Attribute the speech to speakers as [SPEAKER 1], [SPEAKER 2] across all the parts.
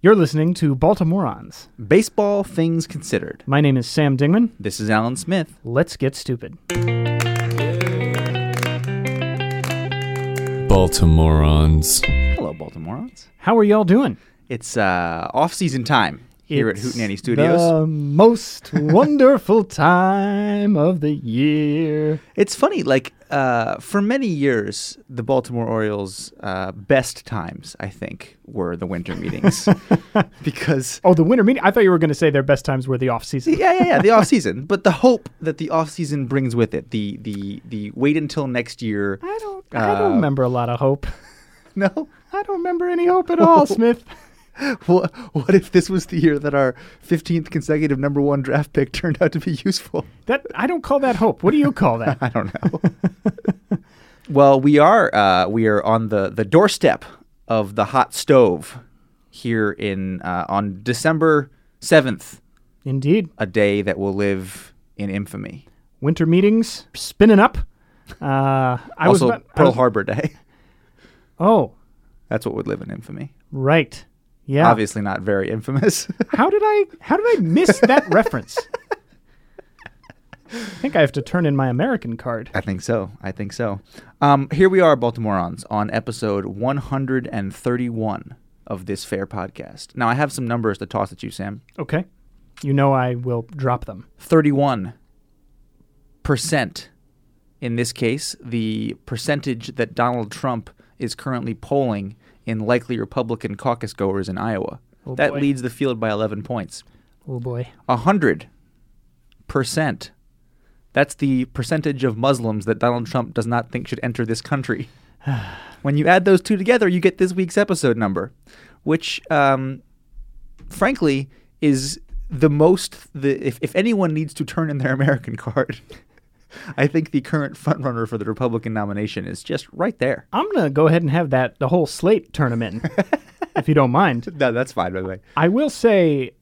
[SPEAKER 1] You're listening to Baltimoreans.
[SPEAKER 2] Baseball things considered.
[SPEAKER 1] My name is Sam Dingman.
[SPEAKER 2] This is Alan Smith.
[SPEAKER 1] Let's get stupid.
[SPEAKER 3] Baltimoreans.
[SPEAKER 2] Hello, Baltimoreans.
[SPEAKER 1] How are y'all doing?
[SPEAKER 2] It's uh, off-season time here
[SPEAKER 1] It's
[SPEAKER 2] at Hootenanny Studios.
[SPEAKER 1] The most wonderful time of the year.
[SPEAKER 2] It's funny, like uh, for many years, the Baltimore Orioles' uh, best times, I think, were the winter meetings because.
[SPEAKER 1] Oh, the winter meeting. I thought you were going to say their best times were the off season.
[SPEAKER 2] Yeah, yeah, yeah, the off season, but the hope that the off season brings with it, the the the wait until next year.
[SPEAKER 1] I don't. I
[SPEAKER 2] Uh,
[SPEAKER 1] don't remember a lot of hope.
[SPEAKER 2] No,
[SPEAKER 1] I don't remember any hope at all, Smith.
[SPEAKER 2] what what if this was the year that our fifteenth consecutive number one draft pick turned out to be useful?
[SPEAKER 1] That I don't call that hope. What do you call that?
[SPEAKER 2] I don't know. well, we are uh, we are on the the doorstep of the hot stove here in uh, on December seventh,
[SPEAKER 1] Indeed,
[SPEAKER 2] a day that will live in infamy.
[SPEAKER 1] winter meetings spinning up. Uh, I was
[SPEAKER 2] also,
[SPEAKER 1] about- I
[SPEAKER 2] Pearl
[SPEAKER 1] was-
[SPEAKER 2] Harbor Day.
[SPEAKER 1] Oh,
[SPEAKER 2] That's what would live in infamy.
[SPEAKER 1] right. Yeah.
[SPEAKER 2] Obviously, not very infamous.
[SPEAKER 1] How did I how did I miss that reference? I think I have to turn in my American card.
[SPEAKER 2] I think so. I think so. Um, here we are, Baltimoreans, on episode 131 of this fair podcast. Now, I have some numbers to toss at you, Sam.
[SPEAKER 1] Okay. You know I will drop them.
[SPEAKER 2] 31% in this case, the percentage that Donald Trump is currently polling in likely Republican caucus goers in Iowa.
[SPEAKER 1] Oh,
[SPEAKER 2] that
[SPEAKER 1] boy.
[SPEAKER 2] leads the field by 11 points.
[SPEAKER 1] Oh boy.
[SPEAKER 2] A hundred percent. That's the percentage of Muslims that Donald Trump does not think should enter this country. when you add those two together, you get this week's episode number, which, um, frankly, is the most. The if, if anyone needs to turn in their American card, I think the current frontrunner for the Republican nomination is just right there.
[SPEAKER 1] I'm gonna go ahead and have that the whole slate tournament, if you don't mind.
[SPEAKER 2] No, that's fine by the way.
[SPEAKER 1] I will say,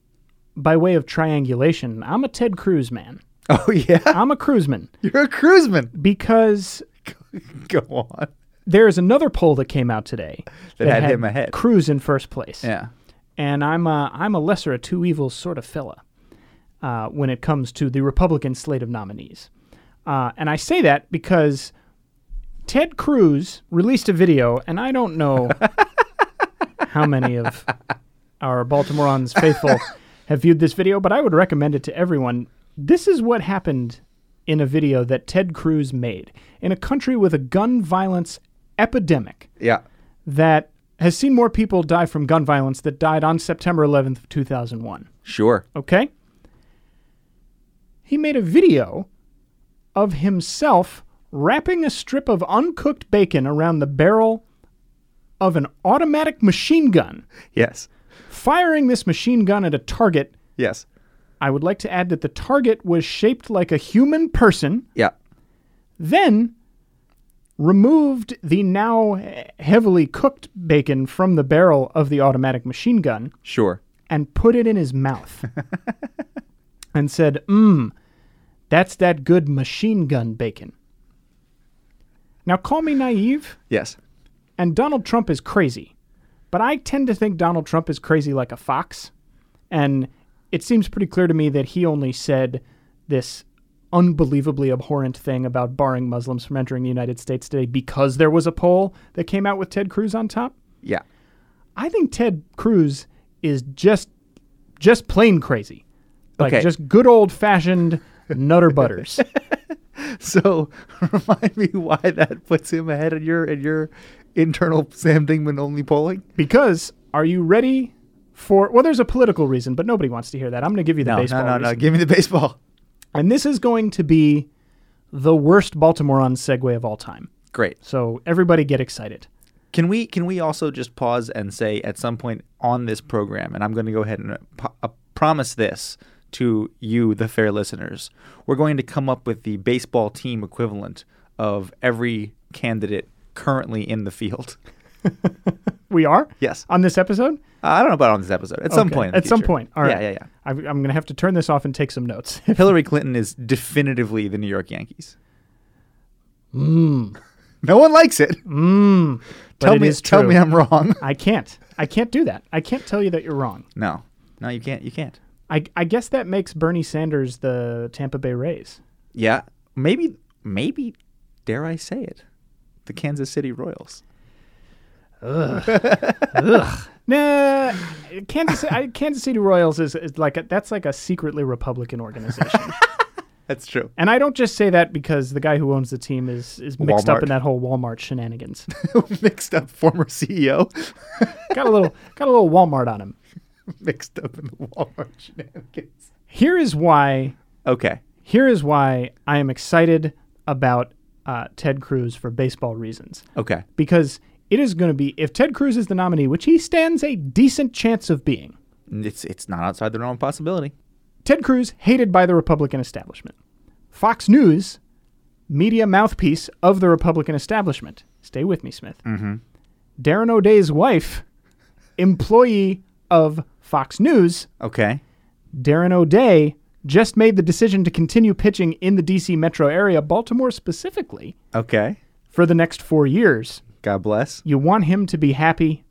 [SPEAKER 1] by way of triangulation, I'm a Ted Cruz man.
[SPEAKER 2] Oh yeah,
[SPEAKER 1] I'm a Cruzman
[SPEAKER 2] you're a cruiseman.
[SPEAKER 1] because
[SPEAKER 2] Go on.
[SPEAKER 1] there is another poll that came out today
[SPEAKER 2] That had him ahead.
[SPEAKER 1] Cruz in first place.
[SPEAKER 2] Yeah.
[SPEAKER 1] and I'm a, I'm a lesser of two evils sort of fella uh, when it comes to the Republican slate of nominees. Uh, and I say that because Ted Cruz released a video, and I don't know how many of our Baltimoreans faithful have viewed this video, but I would recommend it to everyone. This is what happened in a video that Ted Cruz made in a country with a gun violence epidemic
[SPEAKER 2] Yeah.
[SPEAKER 1] that has seen more people die from gun violence that died on September 11th, 2001.
[SPEAKER 2] Sure.
[SPEAKER 1] Okay? He made a video of himself wrapping a strip of uncooked bacon around the barrel of an automatic machine gun,
[SPEAKER 2] Yes.
[SPEAKER 1] firing this machine gun at a target.
[SPEAKER 2] Yes.
[SPEAKER 1] I would like to add that the target was shaped like a human person,
[SPEAKER 2] Yeah.
[SPEAKER 1] then removed the now heavily cooked bacon from the barrel of the automatic machine gun
[SPEAKER 2] Sure.
[SPEAKER 1] and put it in his mouth and said, Mmm, that's that good machine gun bacon. Now, call me naive,
[SPEAKER 2] Yes.
[SPEAKER 1] and Donald Trump is crazy, but I tend to think Donald Trump is crazy like a fox. And it seems pretty clear to me that he only said this unbelievably abhorrent thing about barring Muslims from entering the United States today because there was a poll that came out with Ted Cruz on top.
[SPEAKER 2] Yeah.
[SPEAKER 1] I think Ted Cruz is just just plain crazy. Like
[SPEAKER 2] Okay.
[SPEAKER 1] just good old fashioned nutter butters.
[SPEAKER 2] So remind me why that puts him ahead in your in your internal Sam Dingman only polling.
[SPEAKER 1] because are you ready for well there's a political reason, but nobody wants to hear that. I'm going to give you the
[SPEAKER 2] No,
[SPEAKER 1] baseball
[SPEAKER 2] no, no, no. Give me the baseball.
[SPEAKER 1] And this is going to be the worst Baltimorean segue of all time.
[SPEAKER 2] Great.
[SPEAKER 1] So everybody get excited.
[SPEAKER 2] Can we can we also just pause and say at some point on this program, and I'm going to go ahead and uh, uh, promise this to you, the fair listeners, we're going to come up with the baseball team equivalent of every candidate currently in the field.
[SPEAKER 1] We are?
[SPEAKER 2] Yes.
[SPEAKER 1] On this episode?
[SPEAKER 2] Uh, I don't know about on this episode. At some point.
[SPEAKER 1] At some point. All right.
[SPEAKER 2] Yeah, yeah, yeah.
[SPEAKER 1] I, I'm going to have to turn this off and take some notes.
[SPEAKER 2] Hillary Clinton is definitively the New York Yankees.
[SPEAKER 1] Mmm.
[SPEAKER 2] No one likes it.
[SPEAKER 1] Mmm.
[SPEAKER 2] Tell
[SPEAKER 1] it
[SPEAKER 2] me, tell me I'm wrong.
[SPEAKER 1] I can't. I can't do that. I can't tell you that you're wrong.
[SPEAKER 2] No, no, you can't. You can't.
[SPEAKER 1] I, I guess that makes Bernie Sanders the Tampa Bay Rays.
[SPEAKER 2] Yeah, maybe, maybe, dare I say it, the Kansas City Royals.
[SPEAKER 1] Ugh, Nah, Kansas I, Kansas City Royals is, is like a, that's like a secretly Republican organization.
[SPEAKER 2] That's true.
[SPEAKER 1] and I don't just say that because the guy who owns the team is is mixed up in that whole Walmart shenanigans.
[SPEAKER 2] Mixed up former CEO.
[SPEAKER 1] got a little got a little Walmart on him.
[SPEAKER 2] Mixed up in the Walmart shenanigans.
[SPEAKER 1] Here is why
[SPEAKER 2] Okay.
[SPEAKER 1] here is why I am excited about uh, Ted Cruz for baseball reasons.
[SPEAKER 2] Okay.
[SPEAKER 1] Because it is going to be if Ted Cruz is the nominee, which he stands a decent chance of being.
[SPEAKER 2] It's it's not outside the realm of possibility.
[SPEAKER 1] Ted Cruz hated by the Republican establishment. Fox News, media mouthpiece of the Republican establishment. Stay with me, Smith. Mm-hmm. Darren O'Day's wife, employee of Fox News.
[SPEAKER 2] Okay.
[SPEAKER 1] Darren O'Day just made the decision to continue pitching in the D.C. metro area, Baltimore specifically,
[SPEAKER 2] Okay.
[SPEAKER 1] for the next four years.
[SPEAKER 2] God bless.
[SPEAKER 1] You want him to be happy.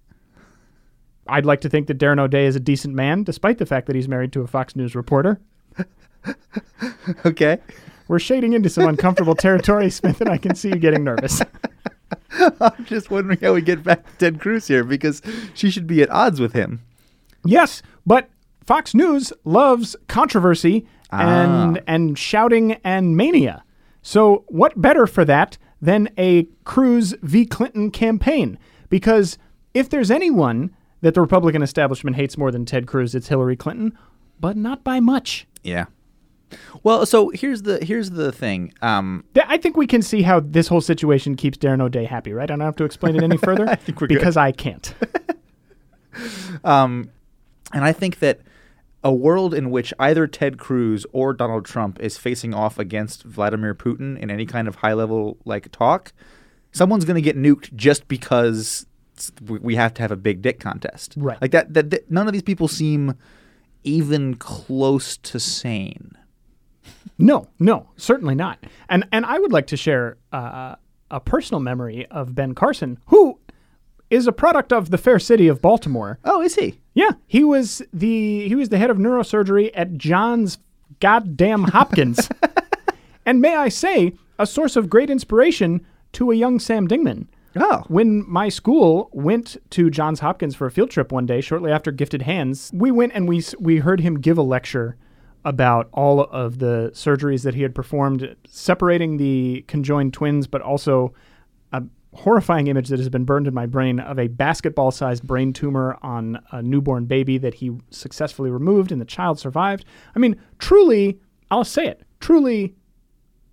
[SPEAKER 1] I'd like to think that Darren O'Day is a decent man, despite the fact that he's married to a Fox News reporter.
[SPEAKER 2] Okay.
[SPEAKER 1] We're shading into some uncomfortable territory, Smith, and I can see you getting nervous.
[SPEAKER 2] I'm just wondering how we get back to Ted Cruz here because she should be at odds with him.
[SPEAKER 1] Yes, but Fox News loves controversy and and shouting and mania. So what better for that than a Cruz v. Clinton campaign? Because if there's anyone that the Republican establishment hates more than Ted Cruz, it's Hillary Clinton, but not by much.
[SPEAKER 2] Yeah. Well, so here's the here's the thing. Um,
[SPEAKER 1] I think we can see how this whole situation keeps Darren O'Day happy, right? I don't have to explain it any further I
[SPEAKER 2] we're good.
[SPEAKER 1] because I can't.
[SPEAKER 2] um, and I think that a world in which either Ted Cruz or Donald Trump is facing off against Vladimir Putin in any kind of high level like talk, someone's going to get nuked just because we- have to have a big dick contest.
[SPEAKER 1] Right.
[SPEAKER 2] Like that, that, that none of these people seem even close to sane.
[SPEAKER 1] No, no, certainly not. And and I would like to share uh, a personal memory of Ben Carson, who is a product of the fair city of Baltimore.
[SPEAKER 2] Oh, is he?
[SPEAKER 1] Yeah, he was the he was the head of neurosurgery at Johns goddamn Hopkins. and may I say, a source of great inspiration to a young Sam Dingman.
[SPEAKER 2] Oh.
[SPEAKER 1] When my school went to Johns Hopkins for a field trip one day, shortly after Gifted Hands, we went and we we heard him give a lecture about all of the surgeries that he had performed, separating the conjoined twins, but also horrifying image that has been burned in my brain of a basketball-sized brain tumor on a newborn baby that he successfully removed, and the child survived. I mean, truly, I'll say it, truly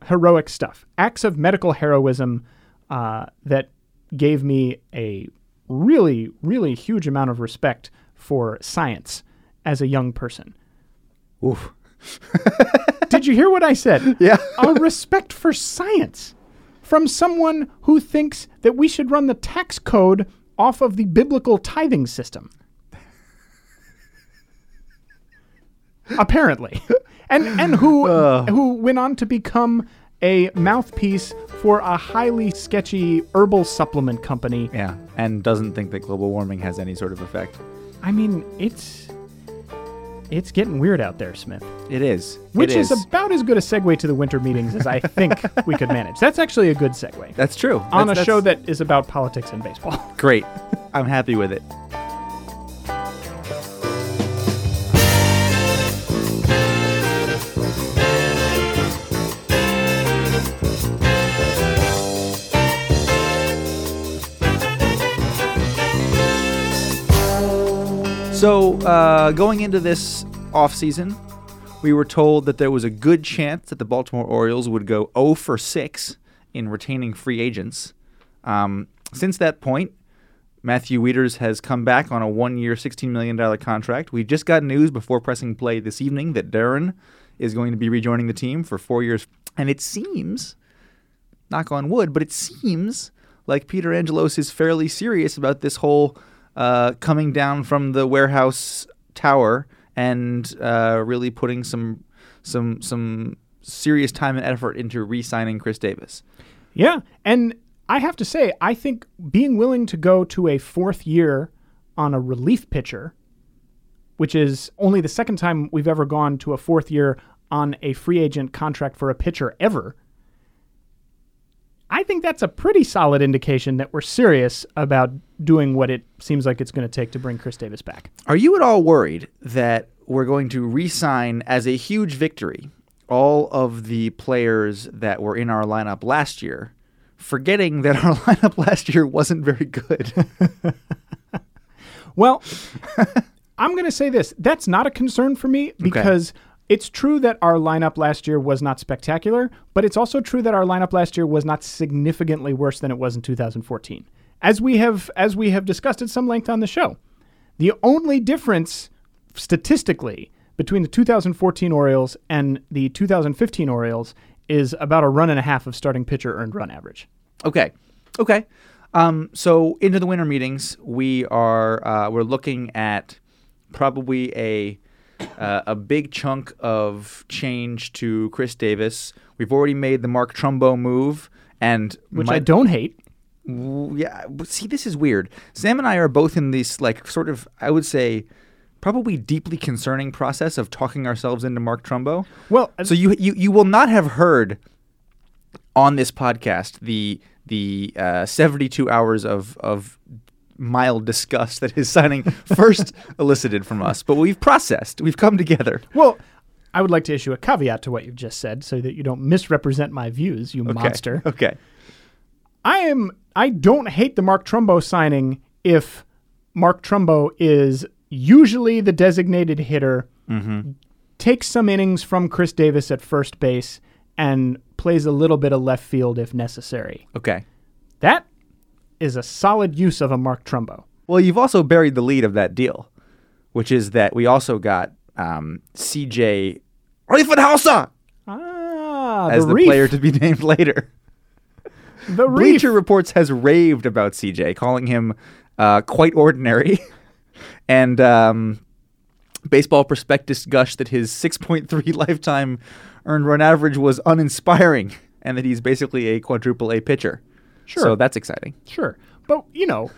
[SPEAKER 1] heroic stuff. Acts of medical heroism uh, that gave me a really, really huge amount of respect for science as a young person.
[SPEAKER 2] Oof.
[SPEAKER 1] Did you hear what I said?
[SPEAKER 2] Yeah.
[SPEAKER 1] a respect for science from someone who thinks that we should run the tax code off of the biblical tithing system. Apparently. And and who who went on to become a mouthpiece for a highly sketchy herbal supplement company.
[SPEAKER 2] Yeah, and doesn't think that global warming has any sort of effect.
[SPEAKER 1] I mean, it's it's getting weird out there, Smith.
[SPEAKER 2] It is.
[SPEAKER 1] Which
[SPEAKER 2] It
[SPEAKER 1] is. about as good a segue to the winter meetings as I think we could manage. That's actually a good segue.
[SPEAKER 2] That's true.
[SPEAKER 1] on
[SPEAKER 2] That's-
[SPEAKER 1] a show that is about politics and baseball.
[SPEAKER 2] great. I'm happy with it. So, uh, going into this offseason, we were told that there was a good chance that the Baltimore Orioles would go 0 for 6 in retaining free agents. Um, since that point, Matthew Wieters has come back on a one year, $16 million contract. We just got news before pressing play this evening that Darren is going to be rejoining the team for four years. And it seems, knock on wood, but it seems like Peter Angelos is fairly serious about this whole uh, coming down from the warehouse tower and uh, really putting some some some serious time and effort into re-signing Chris Davis.
[SPEAKER 1] yeah. And I have to say, I think being willing to go to a fourth year on a relief pitcher, which is only the second time we've ever gone to a fourth year on a free agent contract for a pitcher ever. I think that's a pretty solid indication that we're serious about doing what it seems like it's going to take to bring Chris Davis back.
[SPEAKER 2] Are you at all worried that we're going to re sign as a huge victory all of the players that were in our lineup last year, forgetting that our lineup last year wasn't very good?
[SPEAKER 1] Well, I'm going to say this. That's not a concern for me because it's true that our lineup last year was not spectacular, but it's also true that our lineup last year was not significantly worse than it was in 2014. As we have as we have discussed at some length on the show. The only difference statistically between the 2014 Orioles and the 2015 Orioles is about a run and a half of starting pitcher earned run average.
[SPEAKER 2] Okay. Okay. Um, so into the winter meetings, we are uh, we're looking at probably a uh, a big chunk of change to Chris Davis. We've already made the Mark Trumbo move, and
[SPEAKER 1] Which
[SPEAKER 2] my-
[SPEAKER 1] I don't hate.
[SPEAKER 2] w- yeah. See, this is weird. Sam and I are both in this like sort of I would say probably deeply concerning process of talking ourselves into Mark Trumbo.
[SPEAKER 1] Well,
[SPEAKER 2] So you you you will not have heard on this podcast the the uh, 72 hours of of mild disgust that his signing first elicited from us, but we've processed. We've come together.
[SPEAKER 1] Well, I would like to issue a caveat to what you've just said so that you don't misrepresent my views, you
[SPEAKER 2] Okay.
[SPEAKER 1] monster.
[SPEAKER 2] Okay.
[SPEAKER 1] I am I don't hate the Mark Trumbo signing if Mark Trumbo is usually the designated hitter, mm-hmm. takes some innings from Chris Davis at first base, and plays a little bit of left field if necessary.
[SPEAKER 2] Okay.
[SPEAKER 1] That is a solid use of a Mark Trumbo.
[SPEAKER 2] Well, you've also buried the lead of that deal, which is that we also got um, CJ Riefenhauser
[SPEAKER 1] Ah,
[SPEAKER 2] as
[SPEAKER 1] the,
[SPEAKER 2] player to be named later.
[SPEAKER 1] the reef.
[SPEAKER 2] Bleacher Reports has raved about CJ, calling him uh, quite ordinary. and um, Baseball Prospectus gushed that his 6.3 lifetime earned run average was uninspiring and that he's basically a quadruple A pitcher.
[SPEAKER 1] Sure.
[SPEAKER 2] So that's exciting.
[SPEAKER 1] Sure, but you know,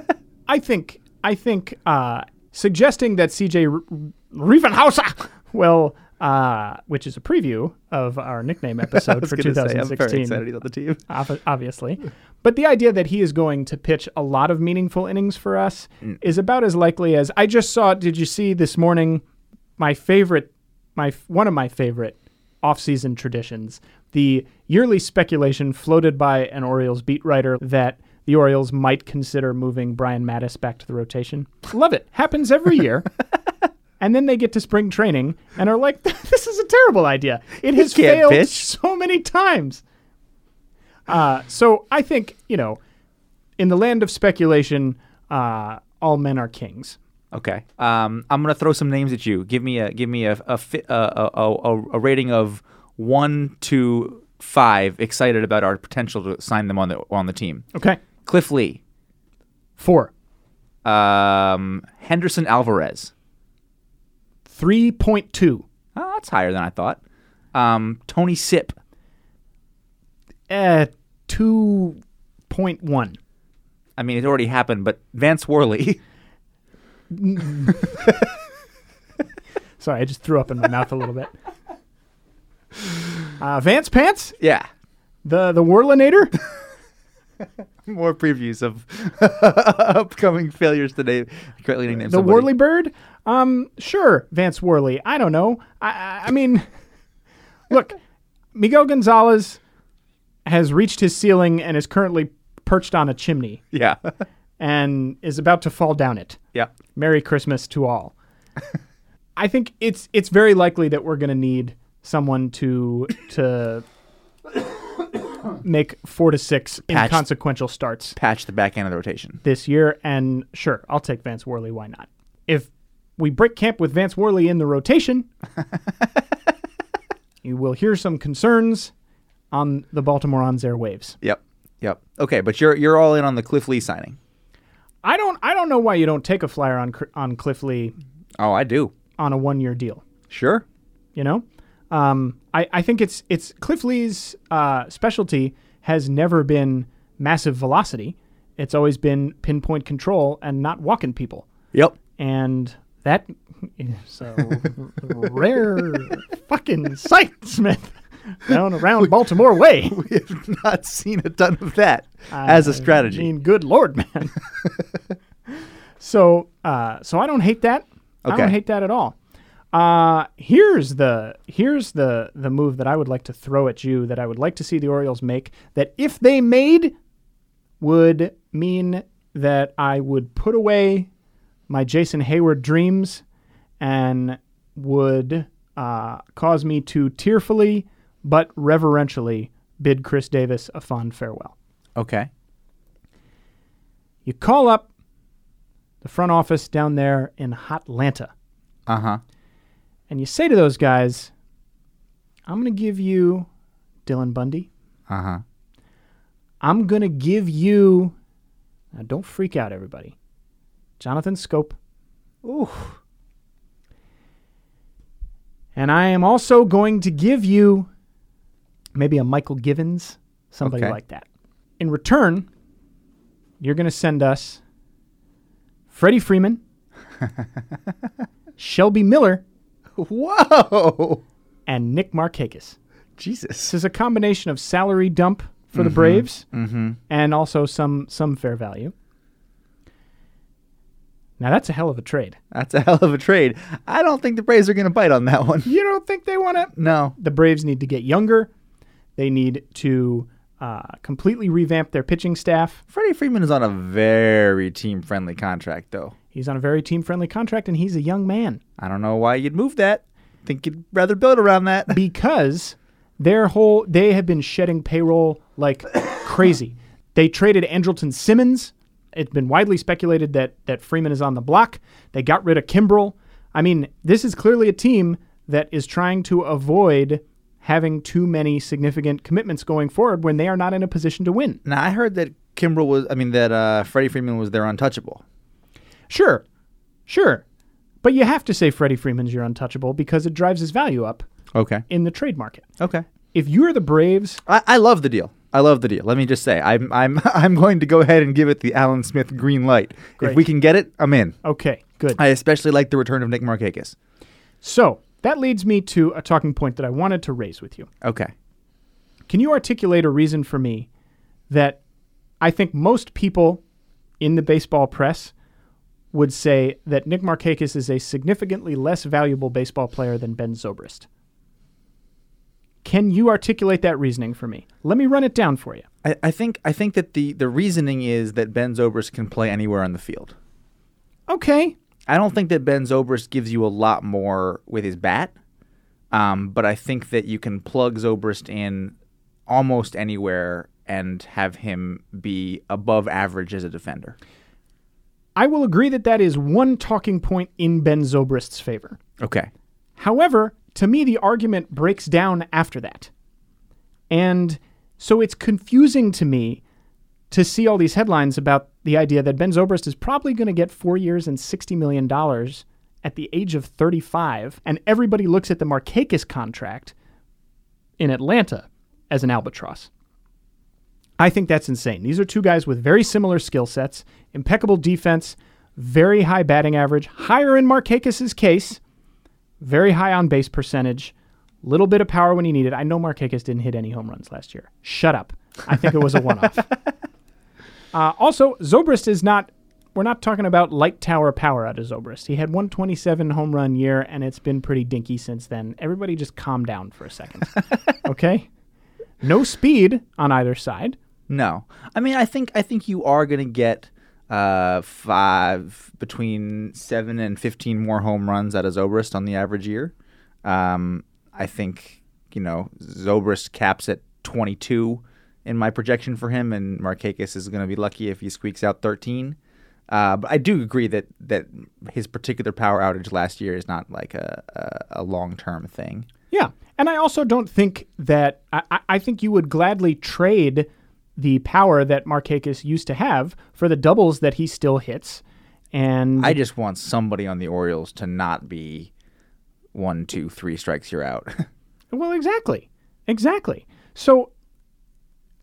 [SPEAKER 1] I think I think uh, suggesting that CJ Riefenhauser, well, uh, which is a preview of our nickname episode for
[SPEAKER 2] gonna say, I'm
[SPEAKER 1] 2016,
[SPEAKER 2] excited the team.
[SPEAKER 1] obviously, but the idea that he is going to pitch a lot of meaningful innings for us
[SPEAKER 2] Mm.
[SPEAKER 1] is about as likely as I just saw. Did you see this morning? My favorite, my one of my favorite off-season traditions, the yearly speculation floated by an Orioles beat writer that the Orioles might consider moving Brian Matusz back to the rotation. Love it. Happens every year. and then they get to spring training and are like, this is a terrible idea. It has failed
[SPEAKER 2] pitch."
[SPEAKER 1] so many times. Uh, so I think, you know, in the land of speculation, uh, all men are kings.
[SPEAKER 2] Okay. Um, I'm gonna throw some names at you. Give me a give me a a, a, a, a, rating of one to five. Excited about our potential to sign them on the on the team.
[SPEAKER 1] Okay.
[SPEAKER 2] Cliff Lee,
[SPEAKER 1] Four.
[SPEAKER 2] um, Henderson Alvarez.
[SPEAKER 1] 3.2.
[SPEAKER 2] Oh, that's higher than I thought. Um, Tony Sipp.
[SPEAKER 1] Uh, 2.1.
[SPEAKER 2] I mean, it already happened, but Vance Worley.
[SPEAKER 1] Sorry, I just threw up in my mouth a little bit. Uh, Vance Pants,
[SPEAKER 2] yeah.
[SPEAKER 1] the the Whirlinator.
[SPEAKER 2] More previews of upcoming failures today. Correctly named
[SPEAKER 1] the
[SPEAKER 2] somebody.
[SPEAKER 1] Worley Bird? Um, sure, Vance Worley. I don't know. I, I, I mean, look, Miguel Gonzalez has reached his ceiling and is currently perched on a chimney
[SPEAKER 2] Yeah.
[SPEAKER 1] And is about to fall down it.
[SPEAKER 2] yeah.
[SPEAKER 1] Merry Christmas to all. I think it's it's very likely that we're going to need someone to to make four to six
[SPEAKER 2] Patch.
[SPEAKER 1] inconsequential starts
[SPEAKER 2] Patch the back end of the rotation.
[SPEAKER 1] this year. And sure, I'll take Vance Worley. Why not? If we break camp with Vance Worley in the rotation, you will hear some concerns on the Baltimore On's airwaves.
[SPEAKER 2] Yep. Yep. Okay, but you're you're all in on the Cliff Lee signing.
[SPEAKER 1] I don't I don't know why you don't take a flyer on on Cliff Lee
[SPEAKER 2] Oh, I do.
[SPEAKER 1] on a one year deal.
[SPEAKER 2] Sure.
[SPEAKER 1] You know, um, I I think it's it's Cliff Lee's uh, specialty has never been massive velocity. it's always been pinpoint control and not walking people.
[SPEAKER 2] Yep.
[SPEAKER 1] And that is a rare fucking sight, Smith, down around Baltimore way.
[SPEAKER 2] We have not seen a ton of that as a strategy.
[SPEAKER 1] I mean, good lord, man. so, uh, so I don't hate that. I don't hate that at all. Uh, here's the here's the the move that I would like to throw at you that I would like to see the Orioles make. That if they made, would mean that I would put away my Jason Heyward dreams and would uh, cause me to tearfully but reverentially bid Chris Davis a fond farewell.
[SPEAKER 2] okay.
[SPEAKER 1] You call up the front office down there in Hotlanta
[SPEAKER 2] Uh huh.
[SPEAKER 1] and you say to those guys, I'm going to give you Dylan Bundy.
[SPEAKER 2] Uh huh.
[SPEAKER 1] I'm going to give you, now don't freak out, everybody, Jonathan Schoop.
[SPEAKER 2] Ooh.
[SPEAKER 1] And I am also going to give you maybe a Mychal Givens, somebody
[SPEAKER 2] Okay.
[SPEAKER 1] like that. In return, you're going to send us Freddie Freeman, Shelby Miller,
[SPEAKER 2] Whoa.
[SPEAKER 1] and Nick Markakis.
[SPEAKER 2] Jesus.
[SPEAKER 1] This is a combination of salary dump for the Braves
[SPEAKER 2] Mm-hmm.
[SPEAKER 1] and also some some fair value. Now that's a hell of a trade.
[SPEAKER 2] That's a hell of a trade. I don't think the Braves are going to bite on that one.
[SPEAKER 1] You don't think they want to?
[SPEAKER 2] No.
[SPEAKER 1] The Braves need to get younger. They need to uh, completely revamp their pitching staff.
[SPEAKER 2] Freddie Freeman is on a very team friendly contract, though.
[SPEAKER 1] He's on a very team friendly contract, and he's a young man
[SPEAKER 2] I don't know why you'd move that. Think you'd rather build around that.
[SPEAKER 1] because their whole they have been shedding payroll like crazy. They traded Andrelton Simmons. It's been widely speculated that that Freeman is on the block. They got rid of Kimbrel. I mean, this is clearly a team that is trying to avoid having too many significant commitments going forward when they are not in a position to win.
[SPEAKER 2] Now, I heard that Kimbrel was, I mean, that uh, Freddie Freeman was their untouchable.
[SPEAKER 1] Sure, sure, but you have to say Freddie Freeman's your untouchable because it drives his value up
[SPEAKER 2] Okay.
[SPEAKER 1] in the trade market.
[SPEAKER 2] Okay.
[SPEAKER 1] If you're the Braves,
[SPEAKER 2] I, I love the deal. I love the deal. Let me just say, I'm I'm I'm going to go ahead and give it the Alan Smith green light.
[SPEAKER 1] Great.
[SPEAKER 2] If we can get it, I'm in.
[SPEAKER 1] okay, good.
[SPEAKER 2] I especially like the return of Nick Markakis.
[SPEAKER 1] So that leads me to a talking point that I wanted to raise with you.
[SPEAKER 2] Okay.
[SPEAKER 1] Can you articulate a reason for me that I think most people in the baseball press would say that Nick Markakis is a significantly less valuable baseball player than Ben Zobrist? Can you articulate that reasoning for me? Let me run it down for you.
[SPEAKER 2] I, I think I think that the the reasoning is that Ben Zobrist can play anywhere on the field.
[SPEAKER 1] Okay.
[SPEAKER 2] I don't think that Ben Zobrist gives you a lot more with his bat, um, but I think that you can plug Zobrist in almost anywhere and have him be above average as a defender.
[SPEAKER 1] I will agree that that is one talking point in Ben Zobrist's favor.
[SPEAKER 2] Okay.
[SPEAKER 1] However, to me, the argument breaks down after that. And so it's confusing to me to see all these headlines about the idea that Ben Zobrist is probably going to get four years and $60 million at the age of 35. And everybody looks at the Markakis contract in Atlanta as an albatross. I think that's insane. These are two guys with very similar skill sets, impeccable defense, very high batting average, higher in Markakis' case very high on base percentage, little bit of power when he needed. I know Markakis didn't hit any home runs last year. Shut up. I think it was a one-off. uh, also, Zobrist is not. We're not talking about light tower power out of Zobrist. He had 127 home run year, and it's been pretty dinky since then. Everybody just calm down for a second, okay? No speed on either side.
[SPEAKER 2] No, I mean I think I think you are going to get uh, five between seven and fifteen more home runs out of Zobrist on the average year. Um, I think you know Zobrist caps at twenty two in my projection for him, and Markakis is going to be lucky if he squeaks out thirteen. Uh, but I do agree that that his particular power outage last year is not like a a, a long term thing.
[SPEAKER 1] Yeah. And I also don't think that I, I- I think you would gladly trade the power that Markakis used to have for the doubles that he still hits. And
[SPEAKER 2] I just want somebody on the Orioles to not be one, two, three strikes you're out.
[SPEAKER 1] well, exactly. Exactly. So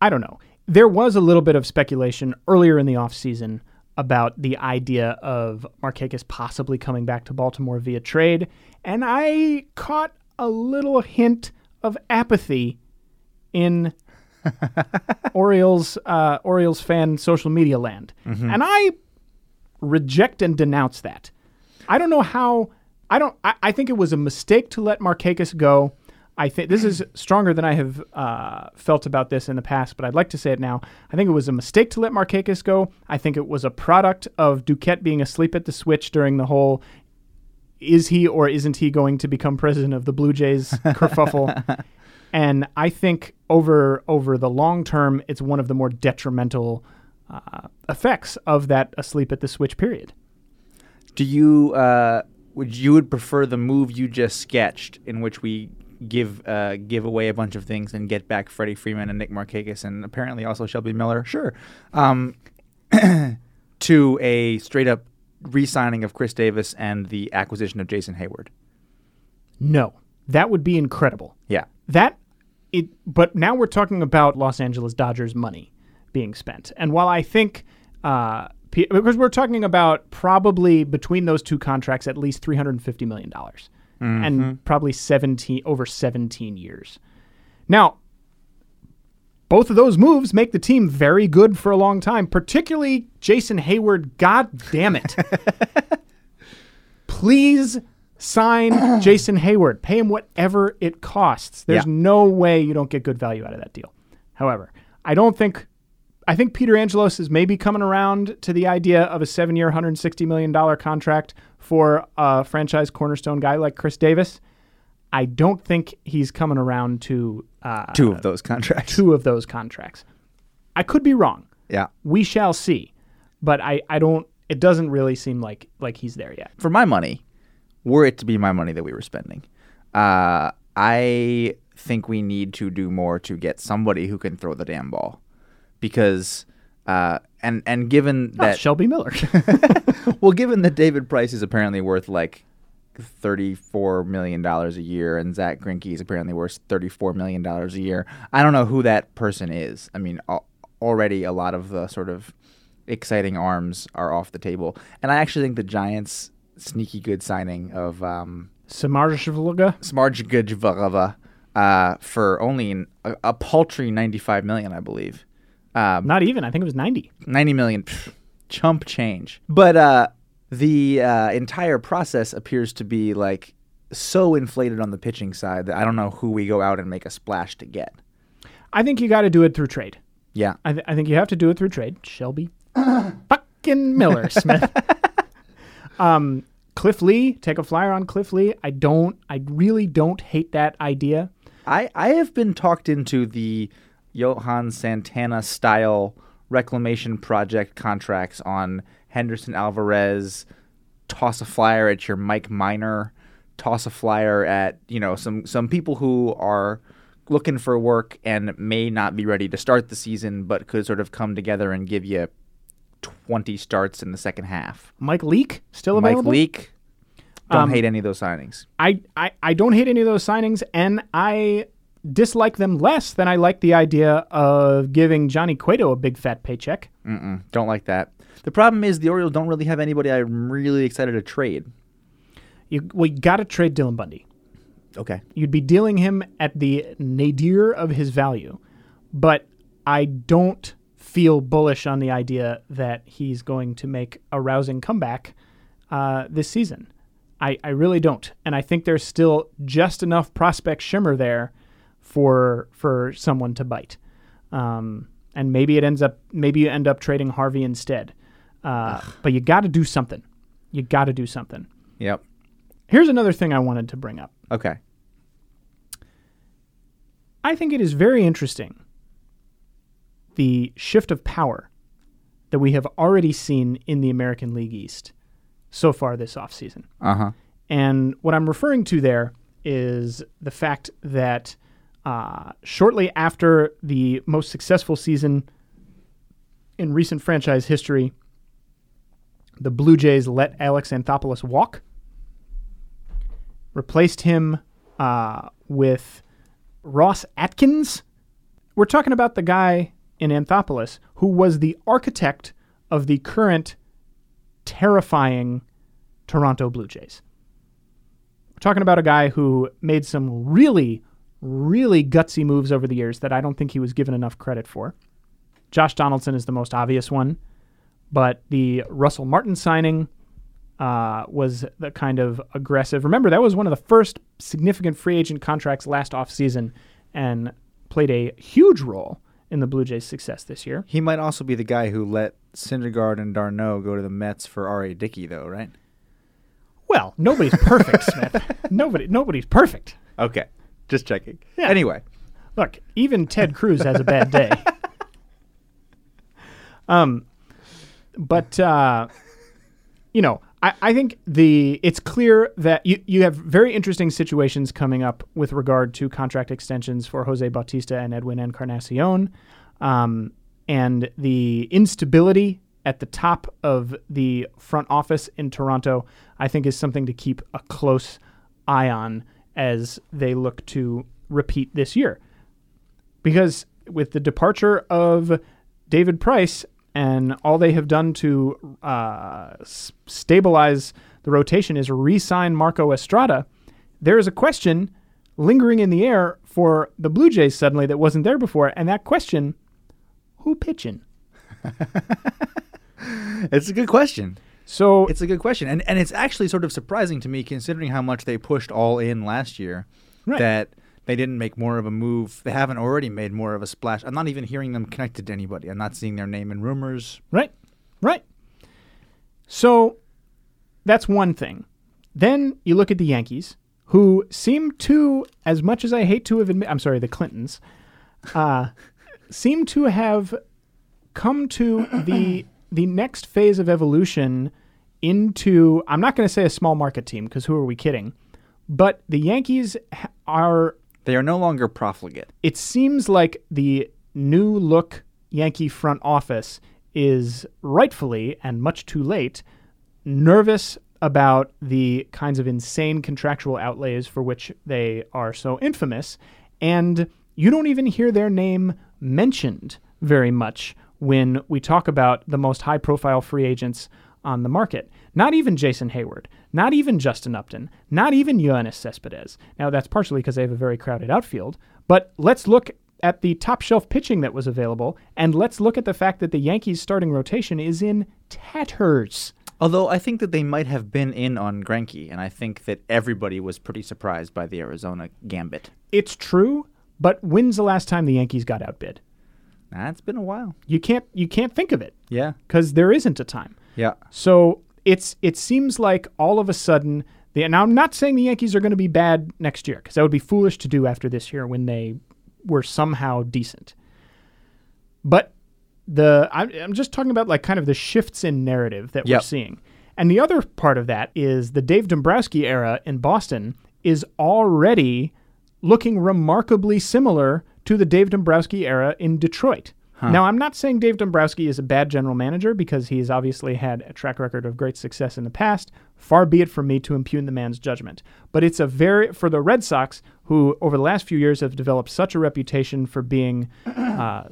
[SPEAKER 1] I don't know. there was a little bit of speculation earlier in the offseason about the idea of Markakis possibly coming back to Baltimore via trade, and I caught a little hint of apathy in Orioles uh, Orioles fan social media land, and I reject and denounce that. I don't know how. I don't. I, I think it was a mistake to let Markakis go. I think this is stronger than I have uh, felt about this in the past, but I'd like to say it now. I think it was a mistake to let Markakis go. I think it was a product of Duquette being asleep at the switch during the whole is he or isn't he going to become president of the Blue Jays kerfuffle. and I think over over the long term, it's one of the more detrimental uh, effects of that asleep at the switch period.
[SPEAKER 2] Do you uh, would you would prefer the move you just sketched, in which we give uh, give away a bunch of things and get back Freddie Freeman and Nick Markakis and apparently also Shelby Miller? Sure. Um, to a straight up re-signing of Chris Davis and the acquisition of Jason Heyward.
[SPEAKER 1] No, that would be incredible.
[SPEAKER 2] Yeah.
[SPEAKER 1] That it but now we're talking about Los Angeles Dodgers money being spent. And while I think uh because we're talking about probably between those two contracts at least 350 million dollars and mm-hmm. probably 17 over 17 years. Now, both of those moves make the team very good for a long time, particularly Jason Heyward. God damn it. Please sign Jason Heyward. Pay him whatever it costs. There's
[SPEAKER 2] Yeah.
[SPEAKER 1] no way you don't get good value out of that deal. However, I don't think I think Peter Angelos is maybe coming around to the idea of a seven-year, $160 million contract for a franchise cornerstone guy like Chris Davis. I don't think he's coming around to uh,
[SPEAKER 2] Two of those contracts.
[SPEAKER 1] two of those contracts. I could be wrong.
[SPEAKER 2] Yeah.
[SPEAKER 1] We shall see. But I, I don't. It doesn't really seem like like he's there yet.
[SPEAKER 2] for my money, were it to be my money that we were spending, uh, I think we need to do more to get somebody who can throw the damn ball, because uh, and and given
[SPEAKER 1] Not
[SPEAKER 2] that
[SPEAKER 1] Shelby Miller.
[SPEAKER 2] well, given that David Price is apparently worth like thirty-four million dollars a year, and Zack Greinke is apparently worth thirty-four million dollars a year, I don't know who that person is. I mean, al- already a lot of the sort of exciting arms are off the table, and I actually think the Giants' sneaky good signing of um, uh for only an, a, a paltry ninety-five million, I believe. Um,
[SPEAKER 1] Not even. I think it was 90.
[SPEAKER 2] 90 million pff, chump change but uh the uh, entire process appears to be like so inflated on the pitching side that i don't know who we go out and make a splash to get
[SPEAKER 1] I think you got to do it through trade.
[SPEAKER 2] yeah
[SPEAKER 1] I, th- I think you have to do it through trade. Shelby fucking Miller Smith. um, Cliff Lee, take a flyer on Cliff Lee. I don't. I really don't hate that idea.
[SPEAKER 2] i i have been talked into the johan santana style reclamation project contracts on henderson alvarez. Toss a flyer at your Mike Minor. Toss a flyer at you know some some people who are looking for work and may not be ready to start the season but could sort of come together and give you 20 starts in the second half.
[SPEAKER 1] Mike Leake still a
[SPEAKER 2] mike
[SPEAKER 1] available.
[SPEAKER 2] leake. Don't
[SPEAKER 1] Um,
[SPEAKER 2] hate any of those signings.
[SPEAKER 1] I, I, I don't hate any of those signings, and I dislike them less than I like the idea of giving Johnny Cueto a big fat paycheck.
[SPEAKER 2] Mm-mm, don't like that the problem is the orioles don't really have anybody i'm really excited to trade
[SPEAKER 1] You, we got to trade Dylan Bundy.
[SPEAKER 2] okay
[SPEAKER 1] You'd be dealing him at the nadir of his value, but I don't feel bullish on the idea that he's going to make a rousing comeback uh, this season. I, I really don't, and I think there's still just enough prospect shimmer there for for someone to bite. Um, and maybe it ends up maybe you end up trading Harvey instead. Uh, but you got to do something. You got to do something.
[SPEAKER 2] yep
[SPEAKER 1] Here's another thing I wanted to bring up.
[SPEAKER 2] okay
[SPEAKER 1] I think it is very interesting the shift of power that we have already seen in the American League East so far this offseason.
[SPEAKER 2] uh-huh
[SPEAKER 1] And what I'm referring to there is the fact that uh, shortly after the most successful season in recent franchise history, the Blue Jays let Alex Anthopoulos walk, replaced him uh, with Ross Atkins. We're talking about the guy in Anthopoulos who was the architect of the current terrifying Toronto Blue Jays. We're talking about a guy who made some really, really gutsy moves over the years that I don't think he was given enough credit for. Josh Donaldson is the most obvious one, but the Russell Martin signing uh, was the kind of aggressive. Remember, that was one of the first significant free agent contracts last offseason and played a huge role in the Blue Jays' success this year.
[SPEAKER 2] He might also be the guy who let Syndergaard and d'Arnaud go to the Mets for R.A. Dickey, though, right?
[SPEAKER 1] Well, nobody's perfect, Smith. Nobody, nobody's perfect.
[SPEAKER 2] Okay, just checking.
[SPEAKER 1] Yeah.
[SPEAKER 2] Anyway,
[SPEAKER 1] Look, even Ted Cruz has a bad day. Um, but uh, you know, I, I think the it's clear that you you have very interesting situations coming up with regard to contract extensions for Jose Bautista and Edwin Encarnacion, um, and the instability at the top of the front office in Toronto. I think is something to keep a close eye on as they look to repeat this year because with the departure of David Price and all they have done to uh, s- stabilize the rotation is re-sign Marco Estrada, there is a question lingering in the air for the Blue Jays suddenly that wasn't there before, and that question: who pitching?
[SPEAKER 2] it's a good question.
[SPEAKER 1] So
[SPEAKER 2] It's a good question, and and it's actually sort of surprising to me considering how much they pushed all in last year.
[SPEAKER 1] Right.
[SPEAKER 2] That they didn't make more of a move. They haven't already made more of a splash. I'm not even hearing them connected to anybody. I'm not seeing their name in rumors.
[SPEAKER 1] Right, right. So that's one thing. Then you look at the Yankees, who seem to, as much as I hate to have admit, I'm sorry, the Clintons, uh, seem to have come to the the next phase of evolution into. I'm not going to say a small market team because who are we kidding? But the Yankees are
[SPEAKER 2] They are no longer profligate.
[SPEAKER 1] it seems like the new look Yankee front office is rightfully and much too late nervous about the kinds of insane contractual outlays for which they are so infamous and you don't even hear their name mentioned very much when we talk about the most high profile free agents on the market. Not even Jason Heyward, not even Justin Upton, not even Yoenis Cespedes. Now, that's partially because they have a very crowded outfield, but let's look at the top shelf pitching that was available, and let's look at the fact that the Yankees' starting rotation is in tatters.
[SPEAKER 2] Although I think that they might have been in on Greinke, and I think that everybody was pretty surprised by the Arizona gambit.
[SPEAKER 1] It's true, but when's the last time the Yankees got outbid?
[SPEAKER 2] That's been a while.
[SPEAKER 1] You can't you can't think of it
[SPEAKER 2] Yeah.
[SPEAKER 1] because there isn't a time.
[SPEAKER 2] Yeah.
[SPEAKER 1] So it's it seems like all of a sudden the now I'm not saying the Yankees are going to be bad next year because that would be foolish to do after this year when they were somehow decent. But the I'm, I'm just talking about like kind of the shifts in narrative that we're seeing. And the other part of that is the Dave Dombrowski era in Boston is already looking remarkably similar to the Dave Dombrowski era in Detroit. Now, I'm not saying Dave Dombrowski is a bad general manager because he's obviously had a track record of great success in the past. Far be it from me to impugn the man's judgment. But it's a very, for the Red Sox, who over the last few years have developed such a reputation for being, uh,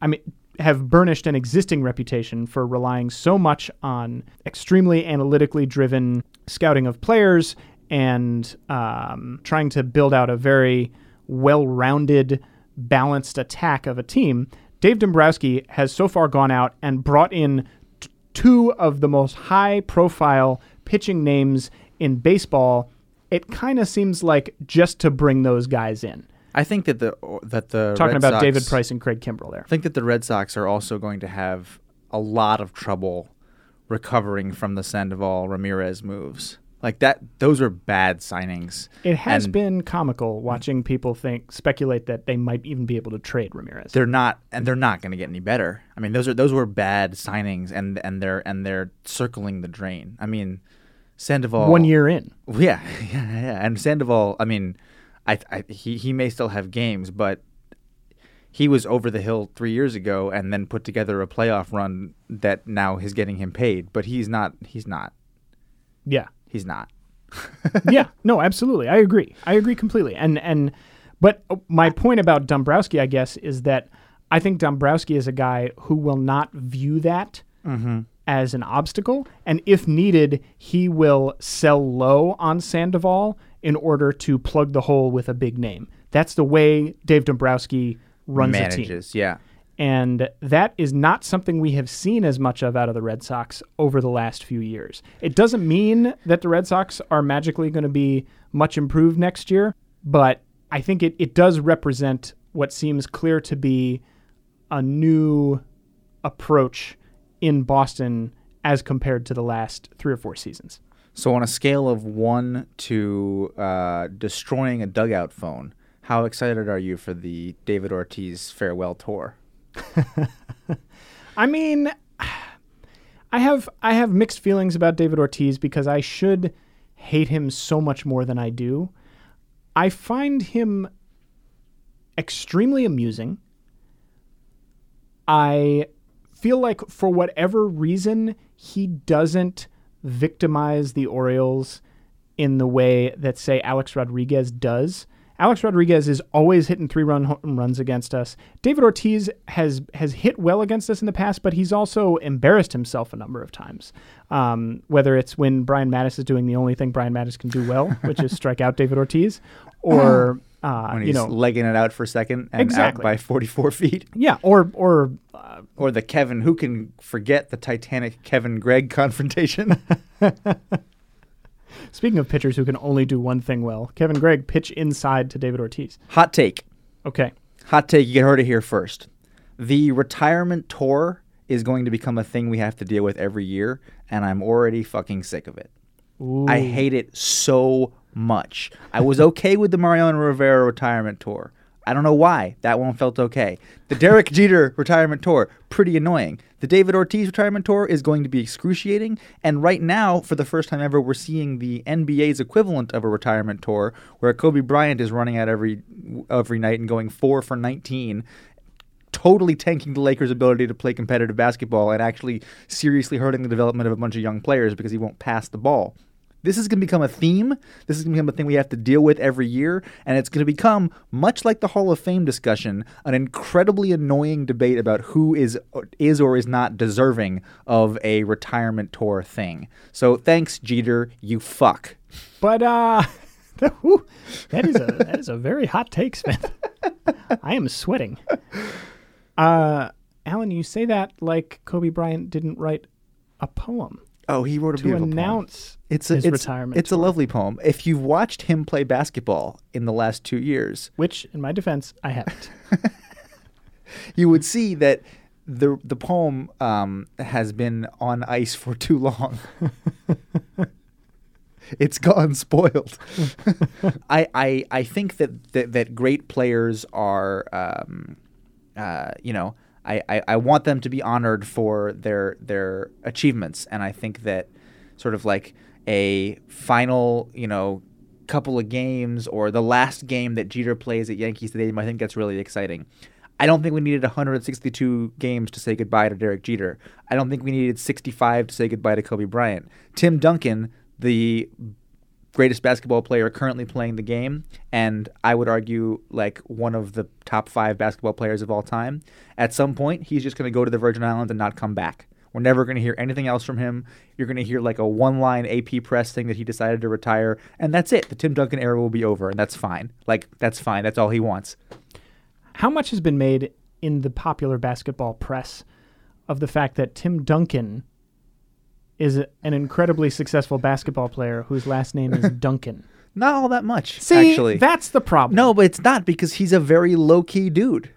[SPEAKER 1] I mean, have burnished an existing reputation for relying so much on extremely analytically driven scouting of players and um, trying to build out a very well rounded, balanced attack of a team. Dave Dombrowski has so far gone out and brought in t- two of the most high profile pitching names in baseball. It kind of seems like just to bring those guys in.
[SPEAKER 2] I think that the that the
[SPEAKER 1] Talking
[SPEAKER 2] Red
[SPEAKER 1] about
[SPEAKER 2] Sox-
[SPEAKER 1] David Price and Craig Kimbrel there.
[SPEAKER 2] I think that the Red Sox are also going to have a lot of trouble recovering from the Sandoval Ramirez moves. Like that, those were bad signings.
[SPEAKER 1] It has
[SPEAKER 2] And
[SPEAKER 1] been comical watching people think speculate that they might even be able to trade Ramirez.
[SPEAKER 2] They're not, and they're not going to get any better. I mean, those are those were bad signings, and and they're and they're circling the drain. I mean, Sandoval
[SPEAKER 1] One year in.
[SPEAKER 2] Yeah, yeah, yeah. And Sandoval, I mean, I, I he he may still have games, but he was over the hill three years ago, and then put together a playoff run that now is getting him paid. But he's not. He's not.
[SPEAKER 1] Yeah.
[SPEAKER 2] He's not.
[SPEAKER 1] yeah, no, absolutely. I agree. I agree completely. And and but uh, my point about Dombrowski, I guess, is that I think Dombrowski is a guy who will not view that as an obstacle, and if needed, he will sell low on Sandoval in order to plug the hole with a big name. That's the way Dave Dombrowski runs a team.
[SPEAKER 2] Manages, yeah.
[SPEAKER 1] And that is not something we have seen as much of out of the Red Sox over the last few years. It doesn't mean that the Red Sox are magically going to be much improved next year, but I think it, it does represent what seems clear to be a new approach in Boston as compared to the last three or four seasons.
[SPEAKER 2] So on a scale of one to uh, destroying a dugout phone, how excited are you for the David Ortiz farewell tour?
[SPEAKER 1] I mean, I have I have mixed feelings about David Ortiz because I should hate him so much more than I do. I find him extremely amusing. I feel like for whatever reason he doesn't victimize the Orioles in the way that say Alex Rodriguez does. Alex Rodriguez is always hitting three-run home runs against us. David Ortiz has has hit well against us in the past, but he's also embarrassed himself a number of times. Um, whether it's when Brian Matusz is doing the only thing Brian Matusz can do well, which is strike out David Ortiz, or uh,
[SPEAKER 2] When
[SPEAKER 1] you know,
[SPEAKER 2] legging it out for second and
[SPEAKER 1] Exactly.
[SPEAKER 2] out by 44 feet?
[SPEAKER 1] yeah, or or uh,
[SPEAKER 2] Or the Kevin, who can forget the Titanic Kevin Gregg confrontation?
[SPEAKER 1] speaking of pitchers who can only do one thing well, Kevin Gregg pitch inside to David Ortiz.
[SPEAKER 2] Hot take.
[SPEAKER 1] Okay,
[SPEAKER 2] Hot take, you get heard it here first. The retirement tour is going to become a thing we have to deal with every year, and I'm already fucking sick of it. I hate it so much. I was okay with the Mariano Rivera retirement tour. I don't know why. That one felt okay. The Derek Jeter retirement tour, pretty annoying. The David Ortiz retirement tour is going to be excruciating. And right now, for the first time ever, we're seeing the NBA's equivalent of a retirement tour, where Kobe Bryant is running out every every night and going four for 19, totally tanking the Lakers' ability to play competitive basketball and actually seriously hurting the development of a bunch of young players because he won't pass the ball. This is going to become a theme. This is going to become a thing we have to deal with every year. And it's going to become, much like the Hall of Fame discussion, an incredibly annoying debate about who is, is or is not deserving of a retirement tour thing. So thanks, Jeter, you fuck.
[SPEAKER 1] but uh, that is a that is a very hot take, Smith. I am sweating. Uh, Alan, you say that like Kobe Bryant didn't write a poem
[SPEAKER 2] Oh, he wrote a
[SPEAKER 1] to
[SPEAKER 2] beautiful poem.
[SPEAKER 1] announce
[SPEAKER 2] It's a
[SPEAKER 1] his
[SPEAKER 2] it's,
[SPEAKER 1] retirement.
[SPEAKER 2] It's a lovely poem. If you've watched him play basketball in the last two years,
[SPEAKER 1] which, in my defense, I haven't.
[SPEAKER 2] you would see that the the poem um, has been on ice for too long. it's gone spoiled. I, I I think that, that that great players are um, uh, you know I, I, I want them to be honored for their their achievements and I think that sort of like a final you know couple of games or the last game that Jeter plays at Yankee Stadium I think that's really exciting. I don't think we needed 162 games to say goodbye to Derek Jeter. I don't think we needed 65 to say goodbye to Kobe Bryant. Tim Duncan, the greatest basketball player currently playing the game, and I would argue like one of the top five basketball players of all time. At some point, he's just going to go to the Virgin Islands and not come back. We're never going to hear anything else from him. You're going to hear like a one line AP press thing that he decided to retire, and that's it. The Tim Duncan era will be over, and that's fine. Like, that's fine. That's all he wants.
[SPEAKER 1] How much has been made in the popular basketball press of the fact that Tim Duncan is an incredibly successful basketball player whose last name is Duncan?
[SPEAKER 2] Not all that much,
[SPEAKER 1] See,
[SPEAKER 2] actually.
[SPEAKER 1] that's the problem.
[SPEAKER 2] No, but it's not because he's a very low key dude.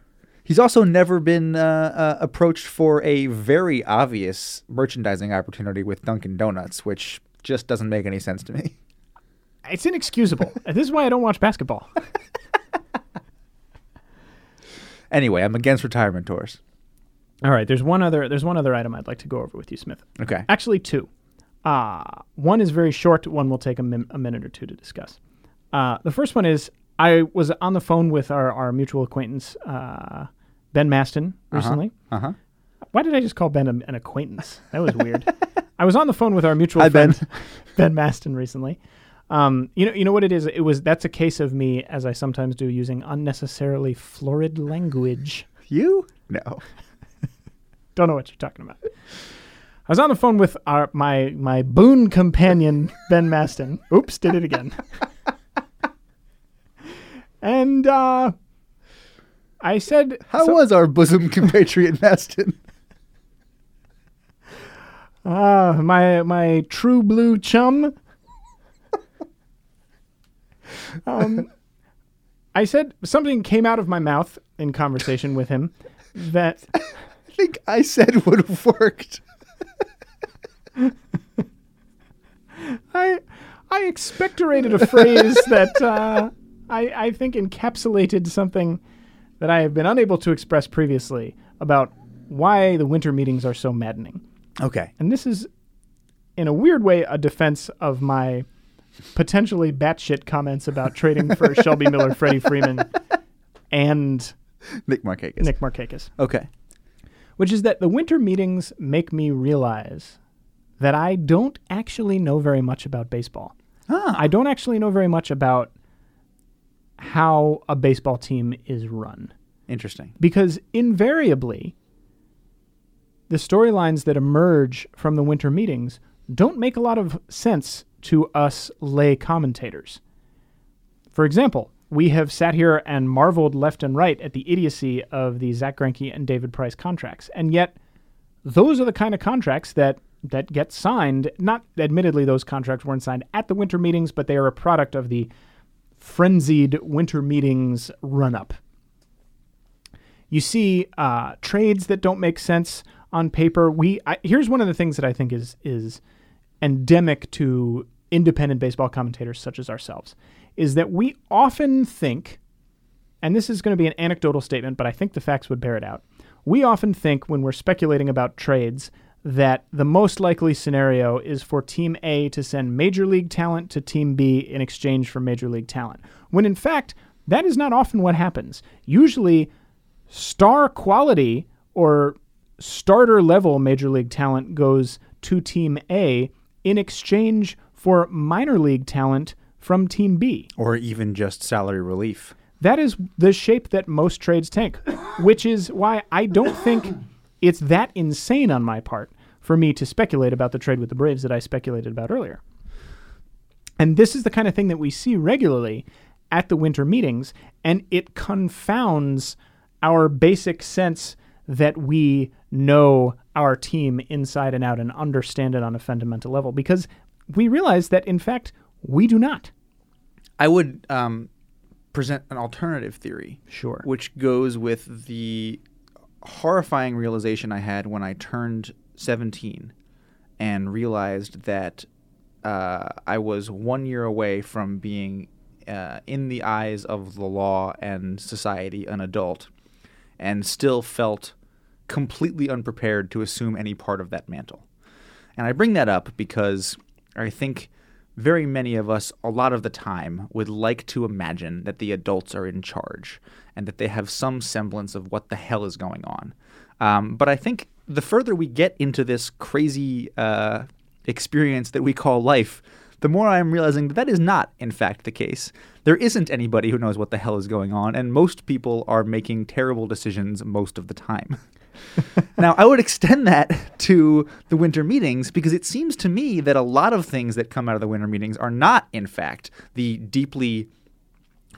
[SPEAKER 2] He's also never been uh, uh, approached for a very obvious merchandising opportunity with Dunkin' Donuts, which just doesn't make any sense to me.
[SPEAKER 1] it's inexcusable. this is why I don't watch basketball.
[SPEAKER 2] Anyway, I'm against retirement tours.
[SPEAKER 1] All right, there's one other there's one other item I'd like to go over with you, Smith.
[SPEAKER 2] Okay.
[SPEAKER 1] Actually, two. Uh, one is very short. One will take a, min- a minute or two to discuss. Uh, the first one is I was on the phone with our, our mutual acquaintance uh, Ben Maston recently.
[SPEAKER 2] Uh huh.
[SPEAKER 1] Why did I just call Ben a, an acquaintance? That was weird. I was on the phone with our mutual
[SPEAKER 2] Hi, Ben.
[SPEAKER 1] friend Ben Maston recently. Um, you know, you know what it is. It was that's a case of me, as I sometimes do, using unnecessarily florid language.
[SPEAKER 2] You? No.
[SPEAKER 1] Don't know what you're talking about. I was on the phone with our my my boon companion Ben Maston. Oops, did it again. and uh, I said,
[SPEAKER 2] How
[SPEAKER 1] so-
[SPEAKER 2] was our bosom compatriot Maston?
[SPEAKER 1] Ah, my my true blue chum. um, I said something came out of my mouth in conversation with him that
[SPEAKER 2] think I said would have worked.
[SPEAKER 1] I I expectorated a phrase that uh, I I think encapsulated something that I have been unable to express previously about why the winter meetings are so maddening.
[SPEAKER 2] Okay.
[SPEAKER 1] And this is, in a weird way, a defense of my potentially batshit comments about trading for Shelby Miller, Freddie Freeman, and
[SPEAKER 2] Nick Markakis.
[SPEAKER 1] Nick Markakis,
[SPEAKER 2] Okay.
[SPEAKER 1] Which is that the winter meetings make me realize that I don't actually know very much about baseball.
[SPEAKER 2] Ah.
[SPEAKER 1] I don't actually know very much about how a baseball team is run
[SPEAKER 2] Interesting.
[SPEAKER 1] because invariably the storylines that emerge from the winter meetings don't make a lot of sense to us lay commentators. For example, we have sat here and marveled left and right at the idiocy of the Zack Greinke and David Price contracts, and yet those are the kind of contracts that that get signed. Not admittedly, those contracts weren't signed at the winter meetings, but they are a product of the frenzied winter meetings run up. You see uh, trades that don't make sense on paper. We I, here's one of the things that I think is is endemic to independent baseball commentators such as ourselves is that we often think, and this is going to be an anecdotal statement, but I think the facts would bear it out. We often think when we're speculating about trades that the most likely scenario is for Team A to send major league talent to Team B in exchange for major league talent. When in fact, that is not often what happens. Usually, star quality or starter level major league talent goes to Team A in exchange for minor league talent from Team B.
[SPEAKER 2] Or even just salary relief.
[SPEAKER 1] That is the shape that most trades take, which is why I don't think it's that insane on my part for me to speculate about the trade with the Braves that I speculated about earlier. And this is the kind of thing that we see regularly at the winter meetings, and it confounds our basic sense that we know our team inside and out and understand it on a fundamental level because we realize that, in fact, we do not.
[SPEAKER 2] I would um, present an alternative theory.
[SPEAKER 1] Sure.
[SPEAKER 2] Which goes with the horrifying realization I had when I turned 17 and realized that uh, I was one year away from being, uh, in the eyes of the law and society, an adult, and still felt completely unprepared to assume any part of that mantle. And I bring that up because I think very many of us, a lot of the time, would like to imagine that the adults are in charge and that they have some semblance of what the hell is going on. Um, but I think the further we get into this crazy uh, experience that we call life, the more I'm realizing that that is not, in fact, the case. There isn't anybody who knows what the hell is going on, and most people are making terrible decisions most of the time. now, I would extend that to the winter meetings because it seems to me that a lot of things that come out of the winter meetings are not, in fact, the deeply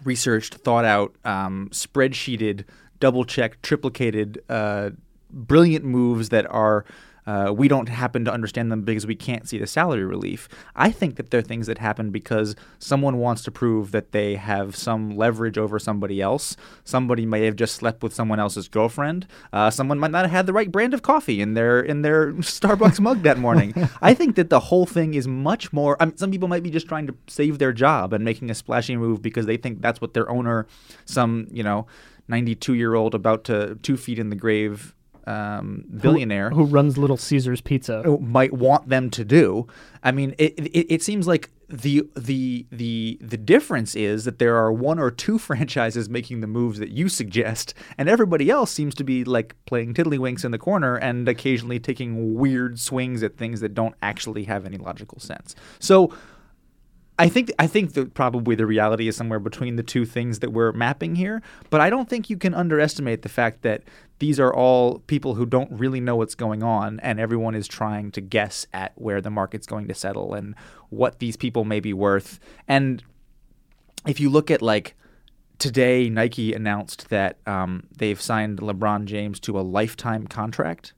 [SPEAKER 2] researched, thought out, um, spreadsheeted, double checked, triplicated, uh, brilliant moves that are. Uh, we don't happen to understand them because we can't see the salary relief. I think that they're things that happen because someone wants to prove that they have some leverage over somebody else. Somebody may have just slept with someone else's girlfriend. Uh, someone might not have had the right brand of coffee in their in their Starbucks mug that morning. I think that the whole thing is much more. I mean, some people might be just trying to save their job and making a splashy move because they think that's what their owner, some you know, 92 year old about to two feet in the grave um, billionaire
[SPEAKER 1] who runs Little Caesars Pizza.
[SPEAKER 2] might want them to do. I mean, it, it, it seems like the the the the difference is that there are one or two franchises making the moves that you suggest, and everybody else seems to be like playing tiddlywinks in the corner and occasionally taking weird swings at things that don't actually have any logical sense. So. I think I think that probably the reality is somewhere between the two things that we're mapping here. But I don't think you can underestimate the fact that these are all people who don't really know what's going on, and everyone is trying to guess at where the market's going to settle and what these people may be worth. And if you look at like today, Nike announced that um, they've signed LeBron James to a lifetime contract.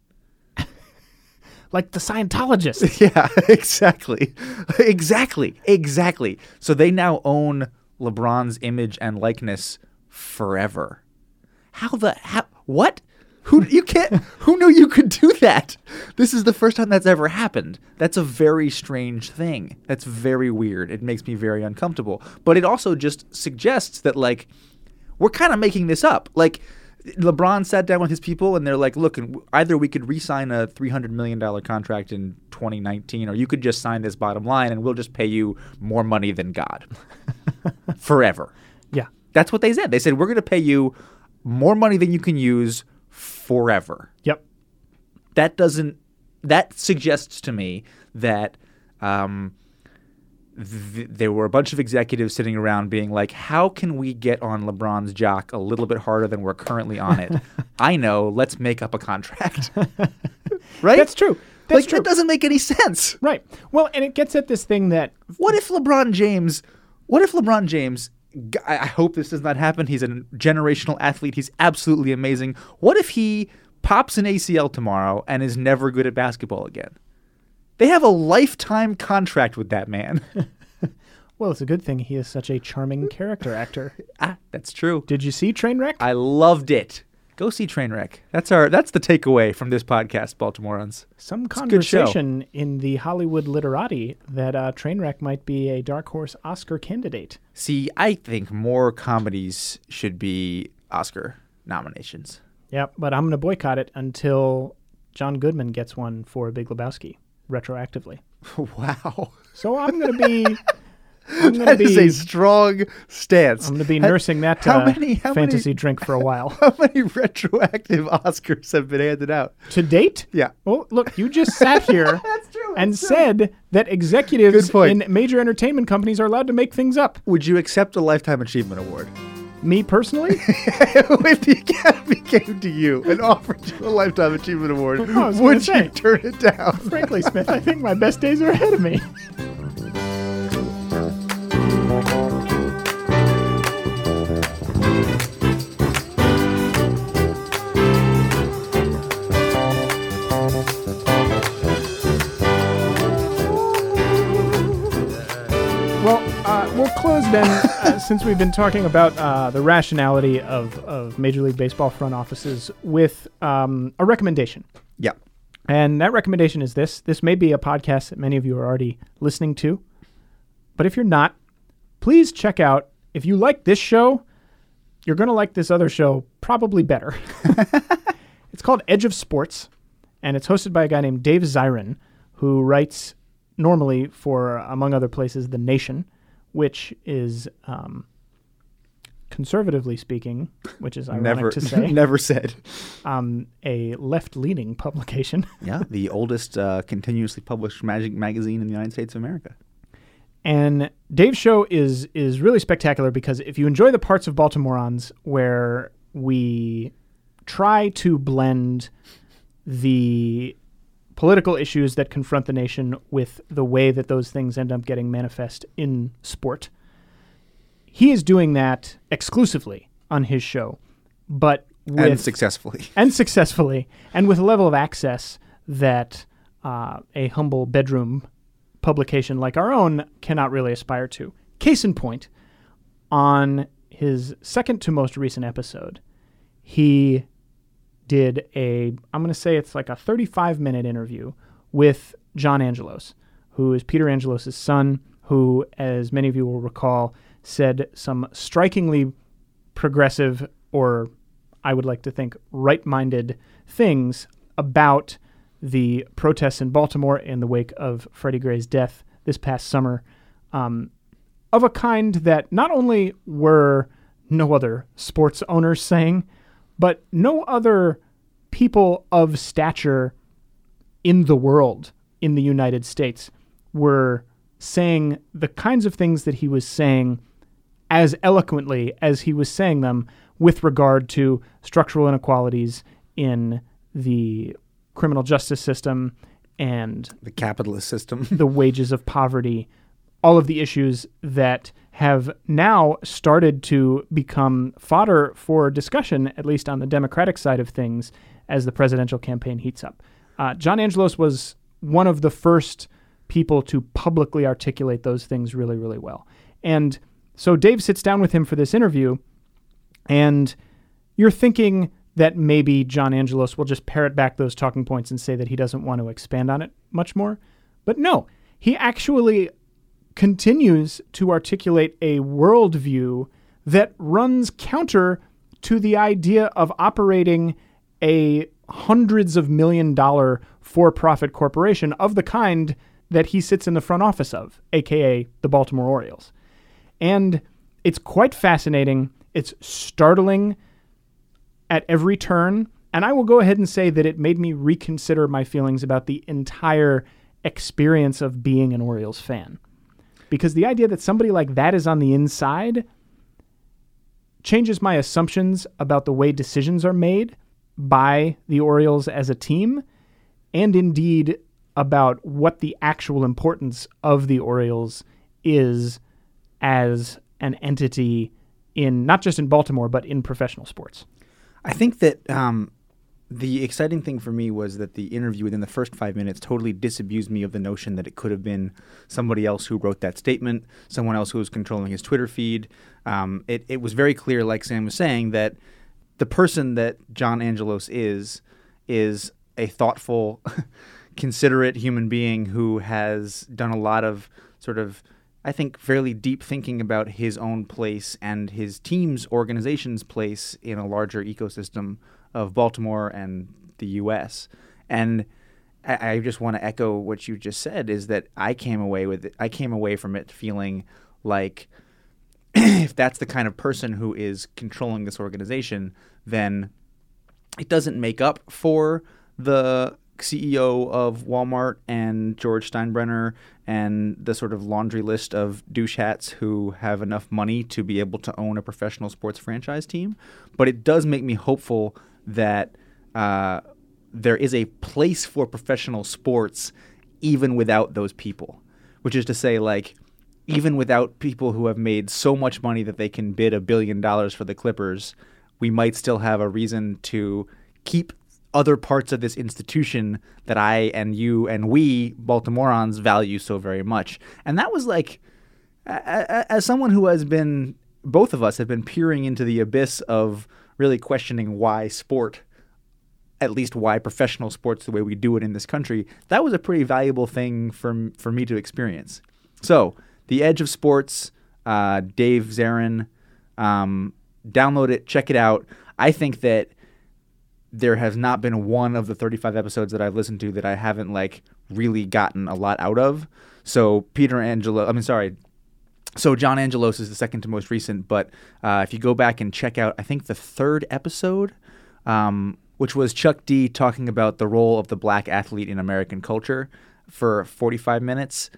[SPEAKER 1] Like the Scientologists.
[SPEAKER 2] Yeah, exactly. exactly. Exactly. So they now own LeBron's image and likeness forever. How the how what? Who you can't who knew you could do that? This is the first time that's ever happened. That's a very strange thing. That's very weird. It makes me very uncomfortable. But it also just suggests that like we're kind of making this up. Like LeBron sat down with his people and they're like, look, either we could re-sign a $300 million contract in 2019 or you could just sign this bottom line and we'll just pay you more money than God forever.
[SPEAKER 1] yeah.
[SPEAKER 2] That's what they said. They said, we're going to pay you more money than you can use forever.
[SPEAKER 1] Yep.
[SPEAKER 2] That doesn't, that suggests to me that um, th- there were a bunch of executives sitting around being like, how can we get on LeBron's jock a little bit harder than we're currently on it? I know, let's make up a contract. right?
[SPEAKER 1] That's true. That's
[SPEAKER 2] like,
[SPEAKER 1] true.
[SPEAKER 2] that doesn't make any sense.
[SPEAKER 1] Right. Well, and it gets at this thing that
[SPEAKER 2] What if LeBron James, what if LeBron James, I hope this does not happen. He's a generational athlete. He's absolutely amazing. What if he pops an ACL tomorrow and is never good at basketball again? They have a lifetime contract with that man.
[SPEAKER 1] well, it's a good thing he is such a charming character actor.
[SPEAKER 2] ah, that's true.
[SPEAKER 1] Did you see Trainwreck?
[SPEAKER 2] I loved it. Go see Trainwreck. That's our that's the takeaway from this podcast, Baltimoreans.
[SPEAKER 1] Some
[SPEAKER 2] a good show.
[SPEAKER 1] conversation in the Hollywood literati that uh, Trainwreck might be a dark horse Oscar candidate.
[SPEAKER 2] See, I think more comedies should be Oscar nominations.
[SPEAKER 1] Yep, but I'm going to boycott it until John Goodman gets one for Big Lebowski retroactively.
[SPEAKER 2] wow.
[SPEAKER 1] So I'm going to be I'm
[SPEAKER 2] That is a strong stance.
[SPEAKER 1] I'm going to be nursing that
[SPEAKER 2] how
[SPEAKER 1] uh,
[SPEAKER 2] many- how many-
[SPEAKER 1] fantasy drink for a while.
[SPEAKER 2] How many retroactive Oscars have been handed out?
[SPEAKER 1] to date?
[SPEAKER 2] Yeah.
[SPEAKER 1] Well, look, you just sat here
[SPEAKER 2] true.
[SPEAKER 1] and said that executives in major entertainment companies are allowed to make things up.
[SPEAKER 2] Would you accept a Lifetime Achievement Award?
[SPEAKER 1] Me personally?
[SPEAKER 2] if the Academy came to you and offered you a Lifetime Achievement Award,
[SPEAKER 1] I was gonna
[SPEAKER 2] would
[SPEAKER 1] say.
[SPEAKER 2] you turn it down?
[SPEAKER 1] Frankly, Smith, I think my best days are ahead of me. Close then, uh, since we've been talking about uh, the rationality of, of Major League Baseball front offices, with um, a recommendation.
[SPEAKER 2] Yeah.
[SPEAKER 1] And that recommendation is this. This may be a podcast that many of you are already listening to. But if you're not, please check out. If you like this show, you're going to like this other show probably better. it's called Edge of Sports, and it's hosted by a guy named Dave Zirin, who writes normally for, among other places, The Nation, which is, um, conservatively speaking, which is ironic
[SPEAKER 2] Never,
[SPEAKER 1] to say,
[SPEAKER 2] never said.
[SPEAKER 1] um, a left-leaning publication.
[SPEAKER 2] Yeah, the oldest uh, continuously published magic magazine in the United States of America.
[SPEAKER 1] And Dave's show is is really spectacular because if you enjoy the parts of Baltimoreans where we try to blend the political issues that confront the nation with the way that those things end up getting manifest in sport, he is doing that exclusively on his show, but with
[SPEAKER 2] and successfully.
[SPEAKER 1] and successfully, and with a level of access that uh, a humble bedroom publication like our own cannot really aspire to. Case in point, on his second to most recent episode, he did a, I'm going to say it's like a 35 minute interview with John Angelos, who is Peter Angelos' son, who, as many of you will recall, said some strikingly progressive or I would like to think right minded things about the protests in Baltimore in the wake of Freddie Gray's death this past summer, um, of a kind that not only were no other sports owners saying, but no other people of stature in the world in the United States were saying the kinds of things that he was saying as eloquently as he was saying them with regard to structural inequalities in the criminal justice system and
[SPEAKER 2] The capitalist system.
[SPEAKER 1] the wages of poverty, all of the issues that have now started to become fodder for discussion, at least on the Democratic side of things, as the presidential campaign heats up. Uh, John Angelos was one of the first people to publicly articulate those things really, really well. And so Dave sits down with him for this interview, and you're thinking that maybe John Angelos will just parrot back those talking points and say that he doesn't want to expand on it much more. But no, he actually continues to articulate a worldview that runs counter to the idea of operating a hundreds of million dollar for profit corporation of the kind that he sits in the front office of, aka the Baltimore Orioles. And it's quite fascinating. It's startling at every turn. And I will go ahead and say that it made me reconsider my feelings about the entire experience of being an Orioles fan. Because the idea that somebody like that is on the inside changes my assumptions about the way decisions are made by the Orioles as a team, and indeed about what the actual importance of the Orioles is as an entity in not just in Baltimore, but in professional sports.
[SPEAKER 2] I think that um, the exciting thing for me was that the interview within the first five minutes totally disabused me of the notion that it could have been somebody else who wrote that statement, someone else who was controlling his Twitter feed. Um, it, it was very clear, like Sam was saying, that the person that John Angelos is is a thoughtful, considerate human being who has done a lot of sort of I think fairly deep thinking about his own place and his team's organization's place in a larger ecosystem of Baltimore and the U.S. And I, I just want to echo what you just said: is that I came away with it, I came away from it feeling like if that's the kind of person who is controlling this organization, then it doesn't make up for the CEO of Walmart and George Steinbrenner and the sort of laundry list of douche hats who have enough money to be able to own a professional sports franchise team. But it does make me hopeful that uh, there is a place for professional sports even without those people, which is to say, like, even without people who have made so much money that they can bid a billion dollars for the Clippers, we might still have a reason to keep other parts of this institution that I and you and we Baltimoreans value so very much. And that was like, as someone who has been, both of us have been peering into the abyss of really questioning why sport, at least why professional sports the way we do it in this country, that was a pretty valuable thing for, for me to experience. So, The Edge of Sports, uh, Dave Zirin, um, download it, check it out. I think that there has not been one of the 35 episodes that I've listened to that I haven't like really gotten a lot out of. So Peter Angelo, I mean, sorry. So John Angelos is the second to most recent, but uh, if you go back and check out, I think the third episode, um, which was Chuck D talking about the role of the black athlete in American culture for 45 minutes,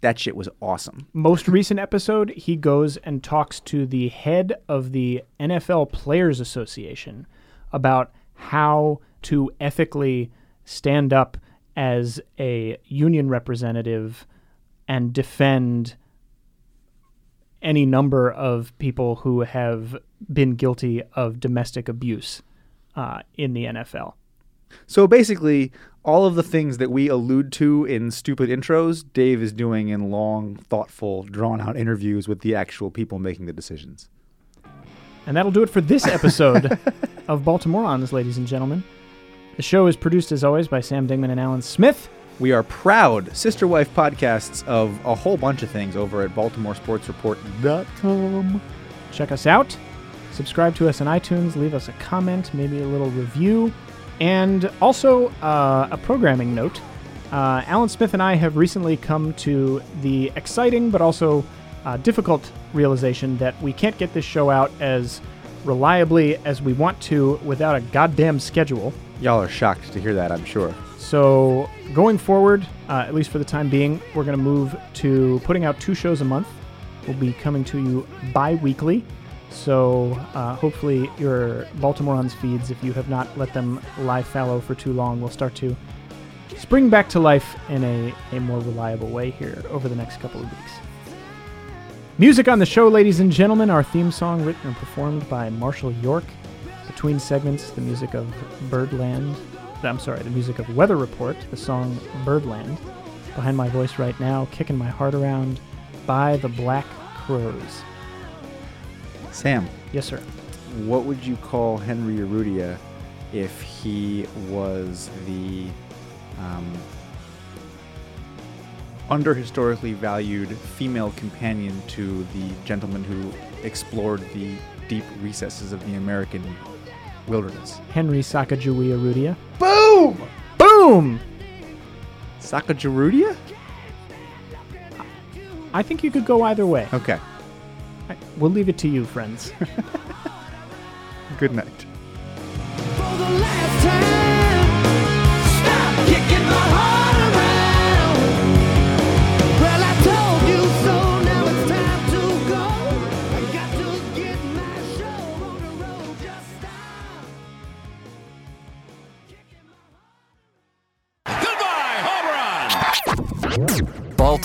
[SPEAKER 2] that shit was awesome.
[SPEAKER 1] Most recent episode, he goes and talks to the head of the NFL Players Association about how to ethically stand up as a union representative and defend any number of people who have been guilty of domestic abuse uh, in the NFL.
[SPEAKER 2] So basically, all of the things that we allude to in stupid intros, Dave is doing in long, thoughtful, drawn out interviews with the actual people making the decisions.
[SPEAKER 1] And that'll do it for this episode of Baltimoreans, ladies and gentlemen. The show is produced, as always, by Sam Dingman and Alan Smith.
[SPEAKER 2] We are proud sister wife podcasts of a whole bunch of things over at BaltimoreSportsReport.com.
[SPEAKER 1] Check us out. Subscribe to us on iTunes. Leave us a comment, maybe a little review. And also, uh, a programming note. Uh, Alan Smith and I have recently come to the exciting but also uh, difficult realization that we can't get this show out as reliably as we want to without a goddamn schedule.
[SPEAKER 2] Y'all are shocked to hear that, I'm sure.
[SPEAKER 1] So, going forward, uh, at least for the time being, we're going to move to putting out two shows a month. We'll be coming to you bi weekly. So uh, hopefully, your Baltimoreans feeds, if you have not let them lie fallow for too long, will start to spring back to life in a, a more reliable way here over the next couple of weeks. Music on the show, ladies and gentlemen. Our theme song, written and performed by Marshall York. Between segments, the music of Birdland. I'm sorry, the music of Weather Report, the song Birdland. Behind my voice right now, kicking my heart around by the Black Crowes.
[SPEAKER 2] Sam,
[SPEAKER 1] Yes, sir.
[SPEAKER 2] what would you call Henry Urrutia if he was the um, under historically valued female companion to the gentleman who explored the deep recesses of the American wilderness?
[SPEAKER 1] Henry Sakajuwi Arudia.
[SPEAKER 2] Boom!
[SPEAKER 1] Boom!
[SPEAKER 2] Sakajarudia?
[SPEAKER 1] I think you could go either way.
[SPEAKER 2] Okay.
[SPEAKER 1] I- We'll leave it to you, friends.
[SPEAKER 2] Good night.